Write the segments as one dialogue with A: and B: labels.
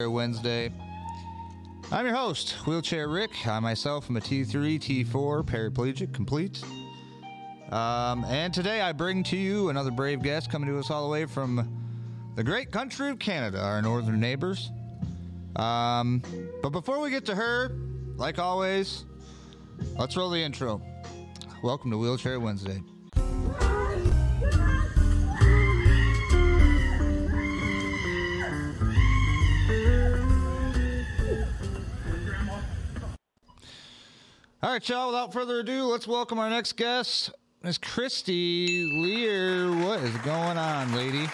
A: Wednesday. I'm your host, Wheelchair Rick. I myself am a T3, T4 paraplegic complete. Um, and today I bring to you another brave guest coming to us all the way from the great country of Canada, our northern neighbors. Um, but before we get to her, like always, let's roll the intro. Welcome to Wheelchair Wednesday. All right, y'all. Without further ado, let's welcome our next guest, Miss Kristi Leer. What is going on, lady?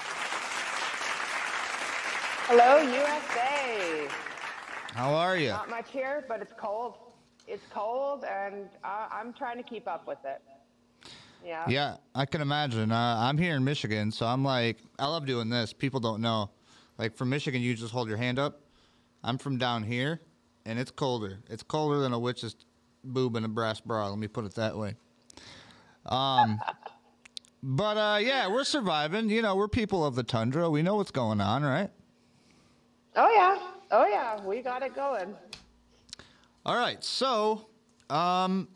B: Hello, USA.
A: How are you?
B: Not much here, but it's cold. It's cold, and uh, I'm trying to keep up with it. Yeah.
A: Yeah, I can imagine. Uh, I'm here in Michigan, so I'm like, I love doing this. People don't know. Like from Michigan, you just hold your hand up. I'm from down here, and it's colder. It's colder than a witch's boob in a brass bra. Let me put it that way. Um, but uh, yeah, we're surviving. You know, we're people of the tundra. We know what's going on, right?
B: Oh yeah. Oh yeah. We got it going.
A: All right, so um,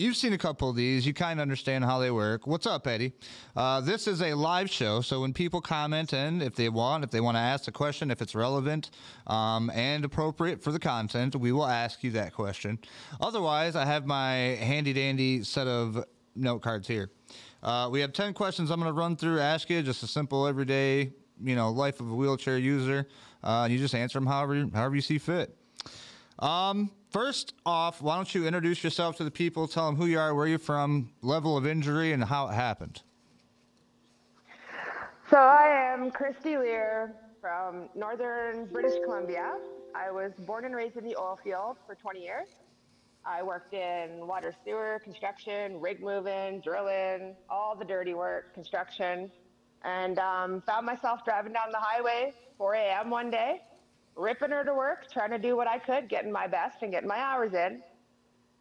A: you've seen a couple of these. You kind of understand how they work. What's up, Eddie? Uh, this is a live show, so when people comment and if they want, if they want to ask a question, if it's relevant um, and appropriate for the content, we will ask you that question. Otherwise, I have my handy dandy set of note cards here. Uh, we have 10 questions I'm going to run through, ask you, just a simple everyday, you know, life of a wheelchair user. Uh, you just answer them however, however you see fit. Um, first off, why don't you introduce yourself to the people, tell them who you are, where you're from, level of injury, and how it happened.
B: So I am Kristi Leer from northern British Columbia. I was born and raised in the oil field for 20 years. I worked in water sewer, construction, rig moving, drilling, all the dirty work, construction, and um, found myself driving down the highway 4 a.m. one day, ripping her to work, trying to do what I could, getting my best and getting my hours in.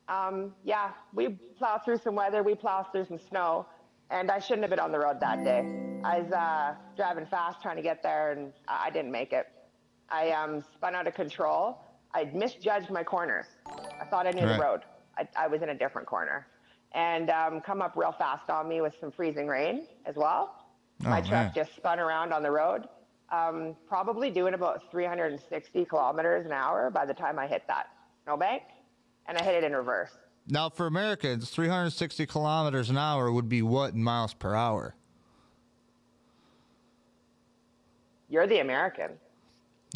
B: Um, yeah, we plow through some weather, we plow through some snow, and I shouldn't have been on the road that day. I was uh, driving fast, trying to get there, and I didn't make it. I um, spun out of control. I misjudged my corners. I thought I knew
A: Right.
B: the road. I, I was in a different corner, and um, come up real fast on me with some freezing rain as well. my
A: Oh,
B: truck
A: man.
B: just spun around on the road, um, probably doing about 360 kilometers an hour by the time I hit that snowbank, and I hit it in reverse.
A: Now, for Americans, 360 kilometers an hour would be what in miles per hour?
B: You're the American.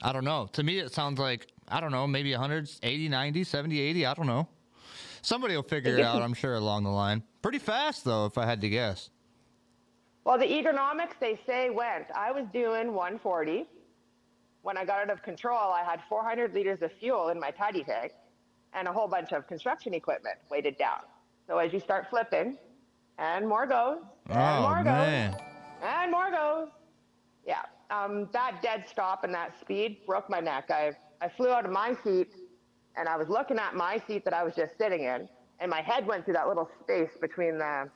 A: I don't know. To me, it sounds like, I don't know, maybe 180, 90, 70, 80. I don't know. Somebody will figure it out, I'm sure, along the line. Pretty fast, though, if I had to guess.
B: Well, the economics they say went. I was doing 140. When I got out of control, I had 400 liters of fuel in my tidy tank and a whole bunch of construction equipment weighted down. So as you start flipping, and more goes, and
A: oh,
B: more goes, and more goes. Yeah, um, that dead stop and that speed broke my neck. I, I flew out of my seat and I was looking at my seat that I was just sitting in, and my head went through that little space between the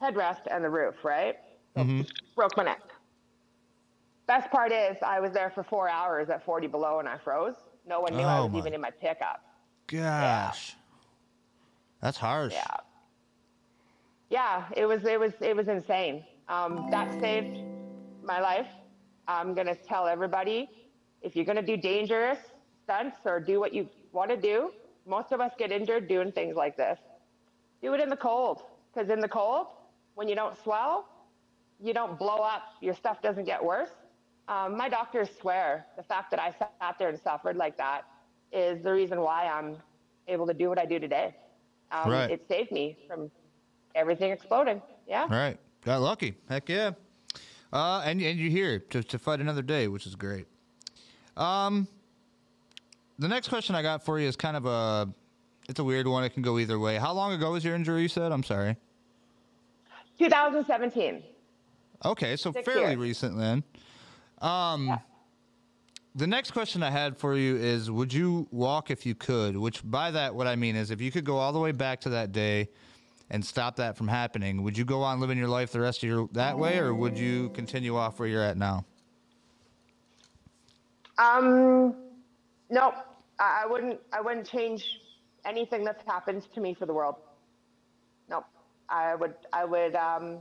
B: headrest and the roof, right? So Broke my neck. Best part is I was there for four hours at 40 below and I froze. No one knew I
A: Oh,
B: was
A: my.
B: even in my pickup.
A: Gosh. That's harsh.
B: Yeah. Yeah, it was it was it was insane. Um, that saved my life. I'm gonna tell everybody if you're gonna do dangerous stunts or do what you want to do, most of us get injured doing things like this. Do it in the cold, because in the cold, when you don't swell, you don't blow up. Your stuff doesn't get worse. Um, my doctors swear the fact that I sat there and suffered like that is the reason why I'm able to do what I do today. Um,
A: Right.
B: It saved me from everything exploding. Yeah.
A: Right. Got lucky. Heck yeah. Uh, and, and you're here to, to fight another day, which is great. Um, the next question I got for you is kind of a, it's a weird one. It can go either way. How long ago was your injury? You said. I'm sorry.
B: 2017.
A: Okay, so
B: Six
A: fairly
B: years.
A: recent then. Um, the next question I had for you is: Would you walk if you could? Which, by that, what I mean is, if you could go all the way back to that day and stop that from happening, would you go on living your life the rest of your that way, or would you continue off where you're at now?
B: Um, Nope. I, I wouldn't. I wouldn't change anything that's happened to me for the world. Nope. I would. I would. Um,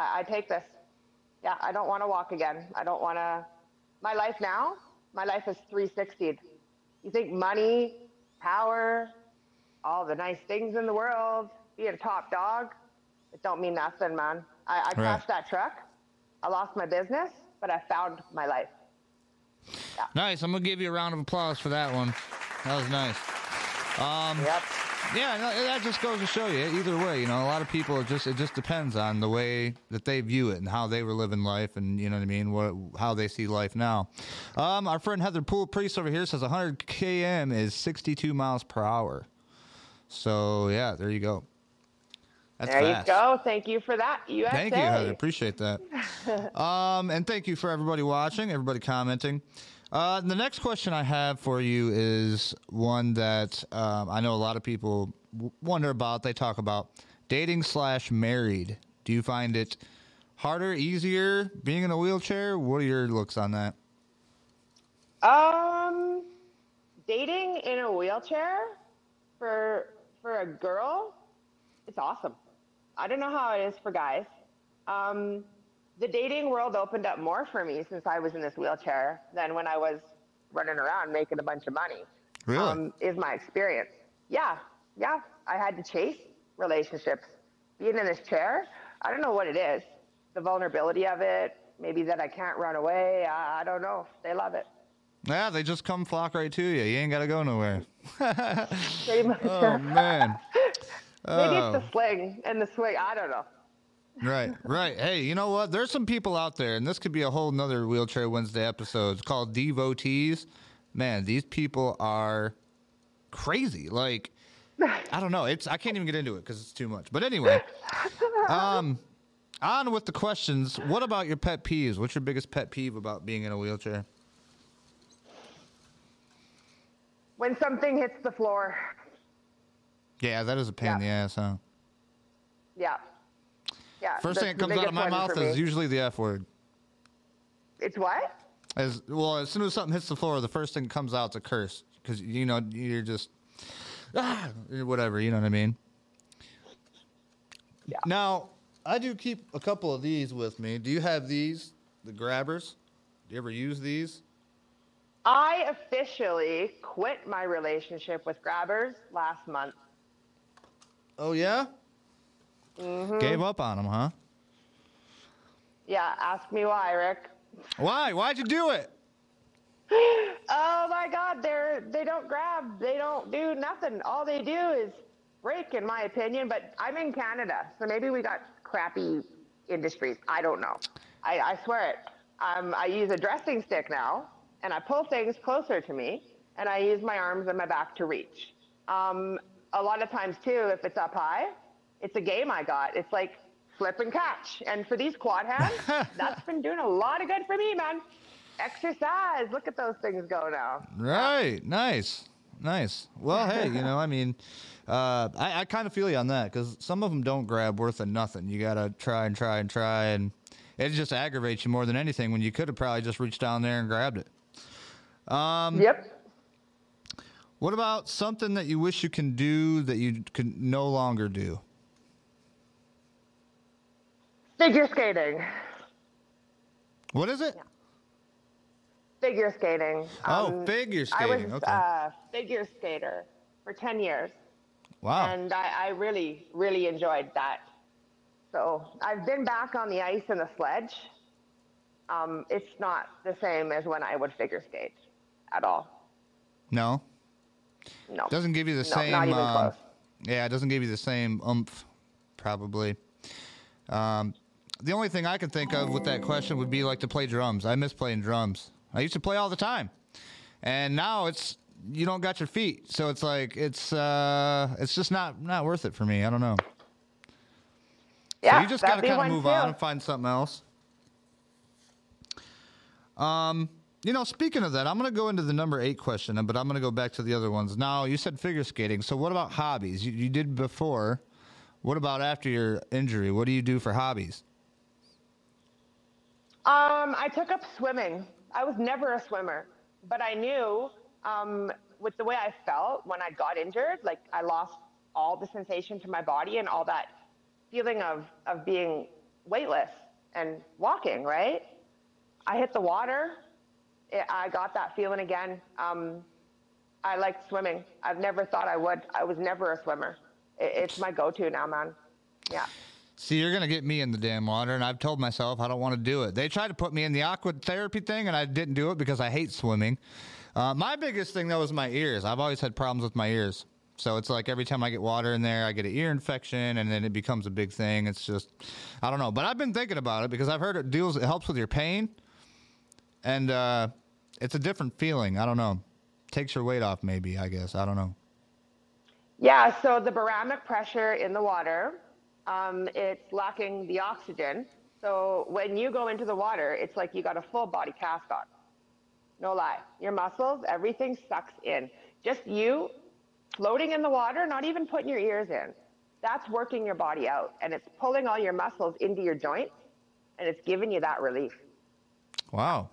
B: I, I take this. Yeah. I don't want to walk again. I don't want to. My life now. My life is 360. You think money, power, all the nice things in the world, being a top dog, it don't mean nothing, man. I, I
A: Right.
B: crashed that truck. I lost my business, but I found my life.
A: Nice. I'm gonna give you a round of applause for that one. That was nice. Um,
B: Yep.
A: Yeah, no, that just goes to show you. Either way, you know, a lot of people it just it just depends on the way that they view it and how they were living life, and you know what I mean, what how they see life now. Um, our friend Heather Poole Priest over here says 100 km is 62 miles per hour. So yeah, there you go. That's
B: There
A: fast.
B: you go. Thank you for that, USA.
A: Thank you, Heather. Appreciate that. um, and thank you for everybody watching, everybody commenting. Uh, the next question I have for you is one that um, I know a lot of people wonder about. They talk about dating slash married. Do you find it harder, easier being in a wheelchair? What are your looks on that?
B: Um, dating in a wheelchair for for a girl, it's awesome. I don't know how it is for guys. Um, the dating world opened up more for me since I was in this wheelchair than when I was running around making a bunch of money.
A: Really?
B: Um, is my experience. Yeah, yeah. I had to chase relationships. Being in this chair, I don't know what it is. The vulnerability of it, maybe that I can't run away. I, I don't know. They love it.
A: Yeah, they just come flock right to you. You ain't got to go nowhere.
B: Pretty much.
A: Oh man.
B: Maybe
A: Oh.
B: it's the sling and the swing. I don't know.
A: Right, right. Hey, you know what? There's some people out there, and this could be a whole nother Wheelchair Wednesday episode. It's called Devotees. Man, these people are crazy. Like, I don't know. It's I can't even get into it because it's too much. But anyway, um, on with the questions. What about your pet peeves? What's your biggest pet peeve about being in a wheelchair?
B: When something hits the floor,
A: Yeah, that is a pain in the ass, huh?
B: yeah, yeah.
A: First thing that comes out of my mouth is usually the F word.
B: It's what?
A: As well, as soon as something hits the floor, the first thing that comes out is a curse because you know you're just ah, whatever. You know what I mean?
B: Yeah.
A: Now, I do keep a couple of these with me. Do you have these, the grabbers? Do you ever use these?
B: I officially quit my relationship with Grabbers last month.
A: Oh yeah.
B: Mm-hmm.
A: Gave up on them, huh?
B: Yeah, ask me why, Rick.
A: Why? Why'd you do it?
B: Oh my God, they're they don't grab, they don't do nothing. All they do is break, in my opinion. But I'm in Canada, so maybe we got crappy industries. I don't know. I, I swear it. Um, I use a dressing stick now, and I pull things closer to me, and I use my arms and my back to reach. Um, a lot of times too, if it's up high, it's a game I got. It's like flip and catch, and for these quad hands, that's been doing a lot of good for me, man. Exercise. Look at those things go now.
A: Right. Nice. Nice. Well, hey, you know, I mean, uh, I, I kind of feel you on that because some of them don't grab worth of nothing. You got to try and try and try, and it just aggravates you more than anything when you could have probably just reached down there and grabbed it. Um,
B: Yep.
A: What about something that you wish you can do that you can no longer do?
B: Figure skating.
A: What is it?
B: Figure skating.
A: Oh, figure
B: I was
A: skating, okay.
B: a figure skater for 10 years,
A: Wow.
B: and I, I really, really enjoyed that. So I've been back on the ice and the sledge. Um, it's not the same as when I would figure skate at all.
A: no,
B: No.
A: doesn't give you the
B: No,
A: same.
B: not even
A: um,
B: close.
A: Yeah, it doesn't give you the same oomph, probably. Um, the only thing I can think of with that question would be like to play drums. I miss playing drums. I used to play all the time, and now it's you don't got your feet, so it's like it's uh, it's just not not worth it for me. I don't know.
B: Yeah,
A: so you just got to kind of move
B: too.
A: on and find something else. Um, you know, speaking of that, I'm going to go into the number eight question, but I'm going to go back to the other ones. Now, you said figure skating. So, what about hobbies? You, you did before. What about after your injury? What do you do for hobbies?
B: Um, I took up swimming. I was never a swimmer, but I knew um, with the way I felt when I got injured, like I lost all the sensation to my body and all that feeling of, of being weightless and walking, right? I hit the water. It, I got that feeling again. Um, I liked swimming. I've never thought I would. I was never a swimmer. It, it's my go-to now, man. Yeah.
A: See, you're gonna get me in the damn water, and I've told myself I don't want to do it. They tried to put me in the aqua therapy thing, and I didn't do it because I hate swimming. Uh, my biggest thing though is my ears. I've always had problems with my ears, so it's like every time I get water in there, I get an ear infection, and then it becomes a big thing. It's just, I don't know. But I've been thinking about it because I've heard it deals, it helps with your pain, and uh, it's a different feeling. I don't know. Takes your weight off, maybe. I guess I don't know.
B: Yeah. So the barometric pressure in the water um, it's lacking the oxygen. So when you go into the water, it's like you got a full body cast on. No lie. Your muscles, everything sucks in. Just you floating in the water, not even putting your ears in. That's working your body out and it's pulling all your muscles into your joints and it's giving you that relief.
A: Wow.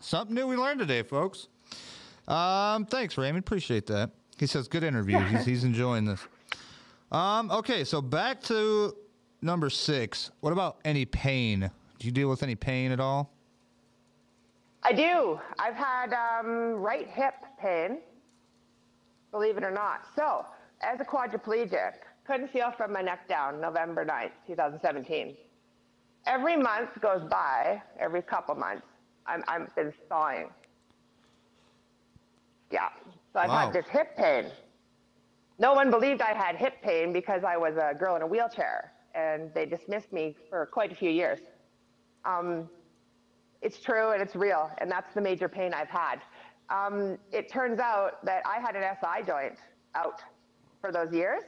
A: Something new we learned today, folks. Um, thanks, Raymond. Appreciate that. He says, good interview. he's, he's enjoying this. Um, okay, so back to number six. What about any pain? Do you deal with any pain at all?
B: I do. I've had um, right hip pain, believe it or not. So, as a quadriplegic, couldn't feel from my neck down November 9th, 2017. Every month goes by, every couple months, I'm, I've been thawing. Yeah. So I've wow. had this hip pain no one believed I had hip pain because I was a girl in a wheelchair, and they dismissed me for quite a few years. Um, it's true and it's real, and that's the major pain I've had. Um, it turns out that I had an SI joint out for those years.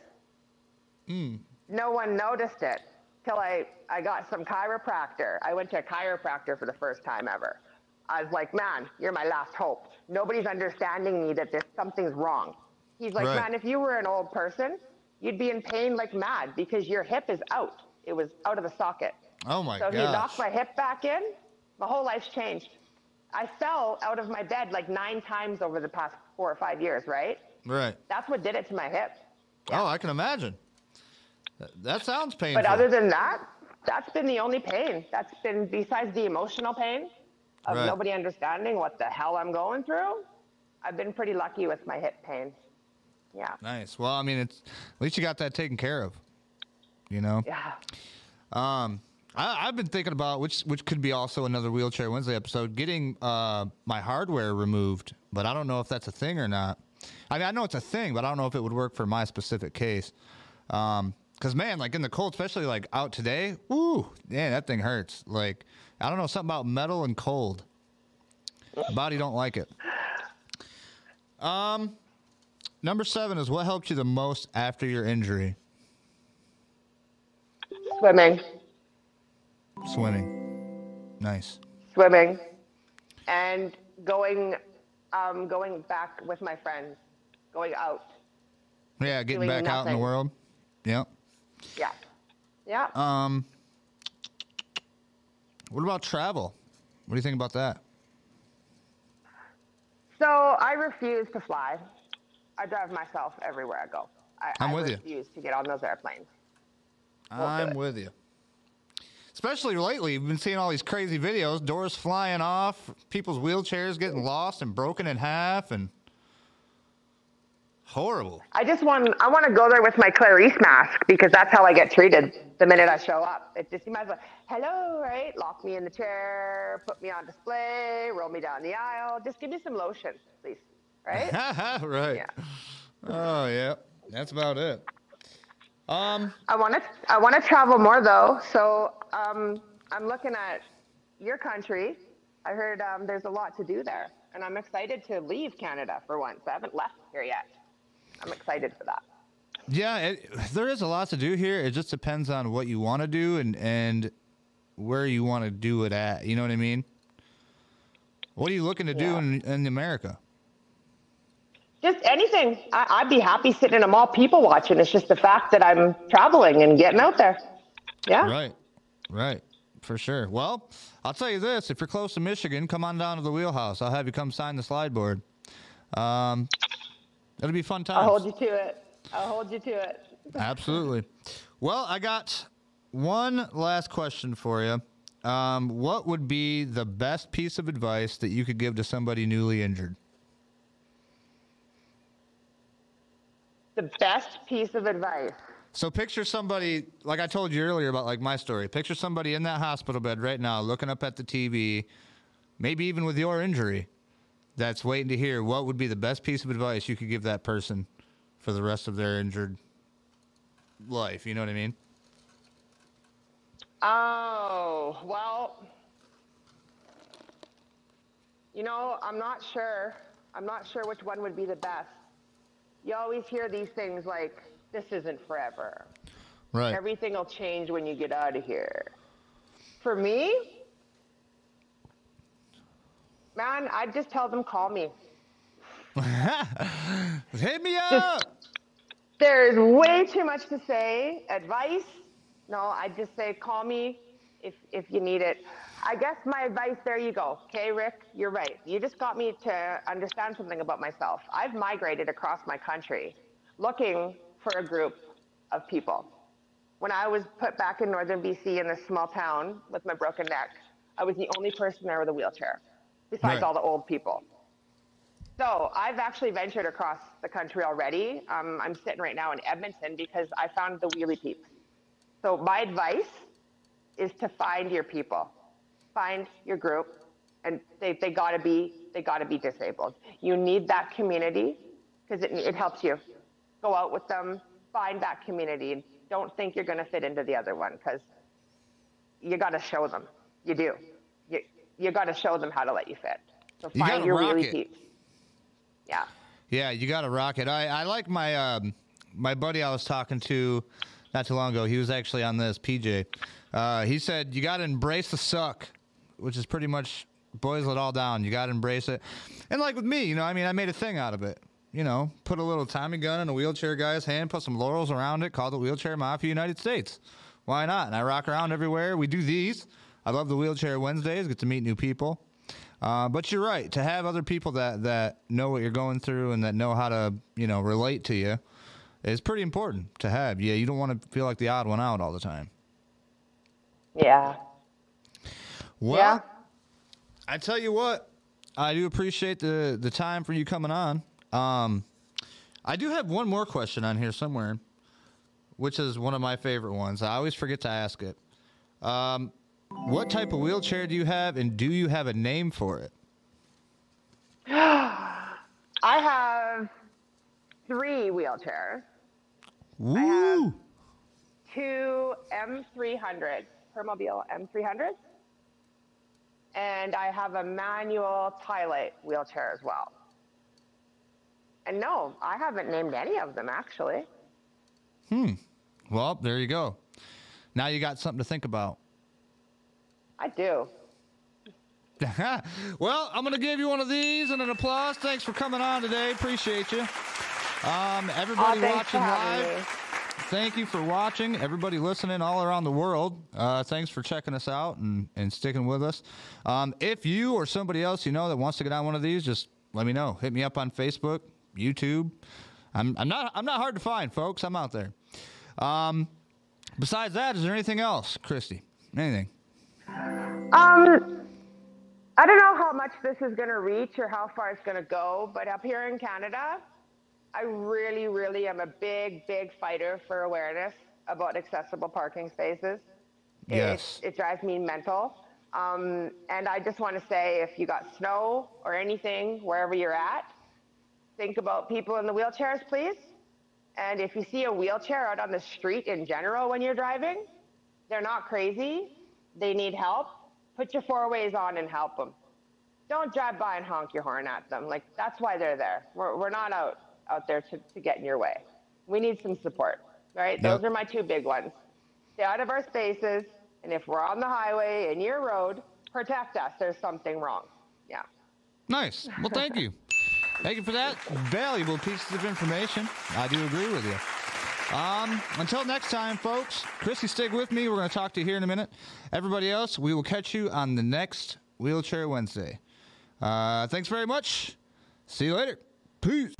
B: Mm. No one noticed it till I, I got some chiropractor. I went to a chiropractor for the first time ever. I was like, man, you're my last hope. Nobody's understanding me that there's something's wrong. He's like, right. man, if you were an old person, you'd be in pain like mad because your hip is out. It was out of the socket.
A: Oh my
B: god.
A: So
B: he knocked my hip back in. My whole life's changed. I fell out of my bed like nine times over the past four or five years, right?
A: Right.
B: That's what did it to my hip.
A: Yeah. Oh, I can imagine. That sounds painful.
B: But other than that, that's been the only pain. That's been besides the emotional pain of right. nobody understanding what the hell I'm going through. I've been pretty lucky with my hip pain. Yeah.
A: Nice. Well, I mean, it's at least you got that taken care of. You know.
B: Yeah.
A: Um, I, have been thinking about which which could be also another wheelchair Wednesday episode. Getting uh my hardware removed, but I don't know if that's a thing or not. I mean, I know it's a thing, but I don't know if it would work for my specific case. Um, because man, like in the cold, especially like out today, woo, yeah, that thing hurts. Like I don't know something about metal and cold. Body don't like it. Um, Number seven is what helped you the most after your injury?
B: Swimming.
A: Swimming. Nice.
B: Swimming. And going um, going back with my friends, going out.
A: Yeah, getting back nothing. out in the world. Yep.
B: Yeah. Yeah.
A: Um what about travel? What do you think about that?
B: So I refuse to fly. I drive myself everywhere I go. I,
A: am with
B: you. refuse to get on those airplanes.
A: Won't I'm with you. Especially lately, we've been seeing all these crazy videos, doors flying off, people's wheelchairs getting lost and broken in half, and horrible.
B: I just want I want to go there with my Clarice mask because that's how I get treated the minute I show up. It just you might as well, hello, right? Lock me in the chair, put me on display, roll me down the aisle. Just give me some lotion, please right?
A: right. Yeah. Oh yeah, that's about it. Um,
B: I want to I want to travel more though, so um, I'm looking at your country. I heard um, there's a lot to do there, and I'm excited to leave Canada for once. I haven't left here yet. I'm excited for that.
A: Yeah, it, there is a lot to do here. It just depends on what you want to do and and where you want to do it at. You know what I mean? What are you looking to yeah. do in, in America?
B: Just anything. I, would be happy sitting in a mall people watching. It's just the fact that I'm traveling and getting out there. Yeah.
A: Right. Right. For sure. Well, I'll tell you this: if you're close to Michigan, come on down to the wheelhouse. I'll have you come sign the slide board. Um, it'll be fun times.
B: I'll hold you to it. I'll hold you to it.
A: Absolutely. Well, I got one last question for you. Um, what would be the best piece of advice that you could give to somebody newly injured?
B: The best piece of advice.
A: So picture somebody, like I told you earlier about like my story. Picture somebody in that hospital bed right now, looking up at the TV, maybe even with your injury, that's waiting to hear what would be the best piece of advice you could give that person for the rest of their injured life. You know what I mean?
B: Oh, well, you know, I'm not sure. I'm not sure which one would be the best. You always hear these things like, this isn't forever.
A: Right.
B: Everything will change when you get out of here. For me, man, I'd just tell them, call me.
A: Hit me up.
B: There's way too much to say. Advice? No, I just say call me if if you need it. I guess my advice. There you go. Okay, Rick, you're right. You just got me to understand something about myself. I've migrated across my country, looking for a group of people. When I was put back in northern BC in this small town with my broken neck, I was the only person there with a wheelchair, besides
A: Right.
B: all the old people. So I've actually ventured across the country already. Um, I'm sitting right now in Edmonton because I found the wheelie peeps. So my advice is to find your people, find your group, and they, they gotta be they gotta be disabled. You need that community because it, it helps you go out with them, find that community. Don't think you're gonna fit into the other one because you gotta show them. You do. You you gotta show them how to let you fit. So
A: You
B: find
A: gotta
B: your
A: rock
B: wheelie
A: it.
B: Yeah.
A: Yeah, you got to rock it. I, I like my um, my buddy I was talking to not too long ago. He was actually on this PJ. Uh, he said you got to embrace the suck, which is pretty much boils it all down. You got to embrace it. And like with me, you know, I mean, I made a thing out of it. You know, put a little Tommy gun in a wheelchair guy's hand, put some laurels around it, called it Wheelchair Mafia United States. Why not? And I rock around everywhere. We do these. I love the Wheelchair Wednesdays. Get to meet new people. Uh, but you're right. To have other people that, that know what you're going through and that know how to, you know, relate to you is pretty important to have. Yeah, you don't want to feel like the odd one out all the time.
B: Yeah.
A: Well,
B: Yeah.
A: I tell you what, I do appreciate the the time for you coming on. Um, I do have one more question on here somewhere, which is one of my favorite ones. I always forget to ask it. Um, what type of wheelchair do you have, and do you have a name for it?
B: I have three wheelchairs.
A: Woo!
B: have- two M300, Permobil M300s, and I have a manual TiLite wheelchair as well. And no, I haven't named any of them actually. Hmm.
A: Well, there you go. Now you got something to think about.
B: I do.
A: well, I'm going to give you one of these and an applause. Thanks for coming on today. Appreciate you. Um,
B: Oh,
A: everybody
B: for
A: watching live,
B: me.
A: Thank you for watching. Everybody listening all around the world, uh, thanks for checking us out and, and sticking with us. Um, if you or somebody else you know that wants to get on one of these, just let me know. Hit me up on Facebook, YouTube. I'm, I'm not I'm not hard to find, folks. I'm out there. Um, besides that, is there anything else, Kristi? Anything?
B: Um, I don't know how much this is going to reach or how far it's going to go, but up here in Canada, I really, really am a big, big fighter for awareness about accessible parking spaces. It-
A: Yes.
B: It, it drives me mental. Um, and I just want to say if you got snow or anything wherever you're at, think about people in the wheelchairs, please. And if you see a wheelchair out on the street in general when you're driving, they're not crazy. They need help. Put your four ways on and help them. Don't drive by and honk your horn at them. Like that's why they're there. We're, we're not out out there to, to get in your way. We need some support. Right? Those are my two big ones. Stay out of our spaces, and if we're on the highway and your road, protect us. There's something wrong. Yeah.
A: Nice. Well, thank you. Thank you for that valuable pieces of information. I do agree with you. Um, until next time, folks. Chrissy, stick with me. We're going to talk to you here in a minute. Everybody else, we will catch you on the next Wheelchair Wednesday. Uh, thanks very much. See you later. Peace.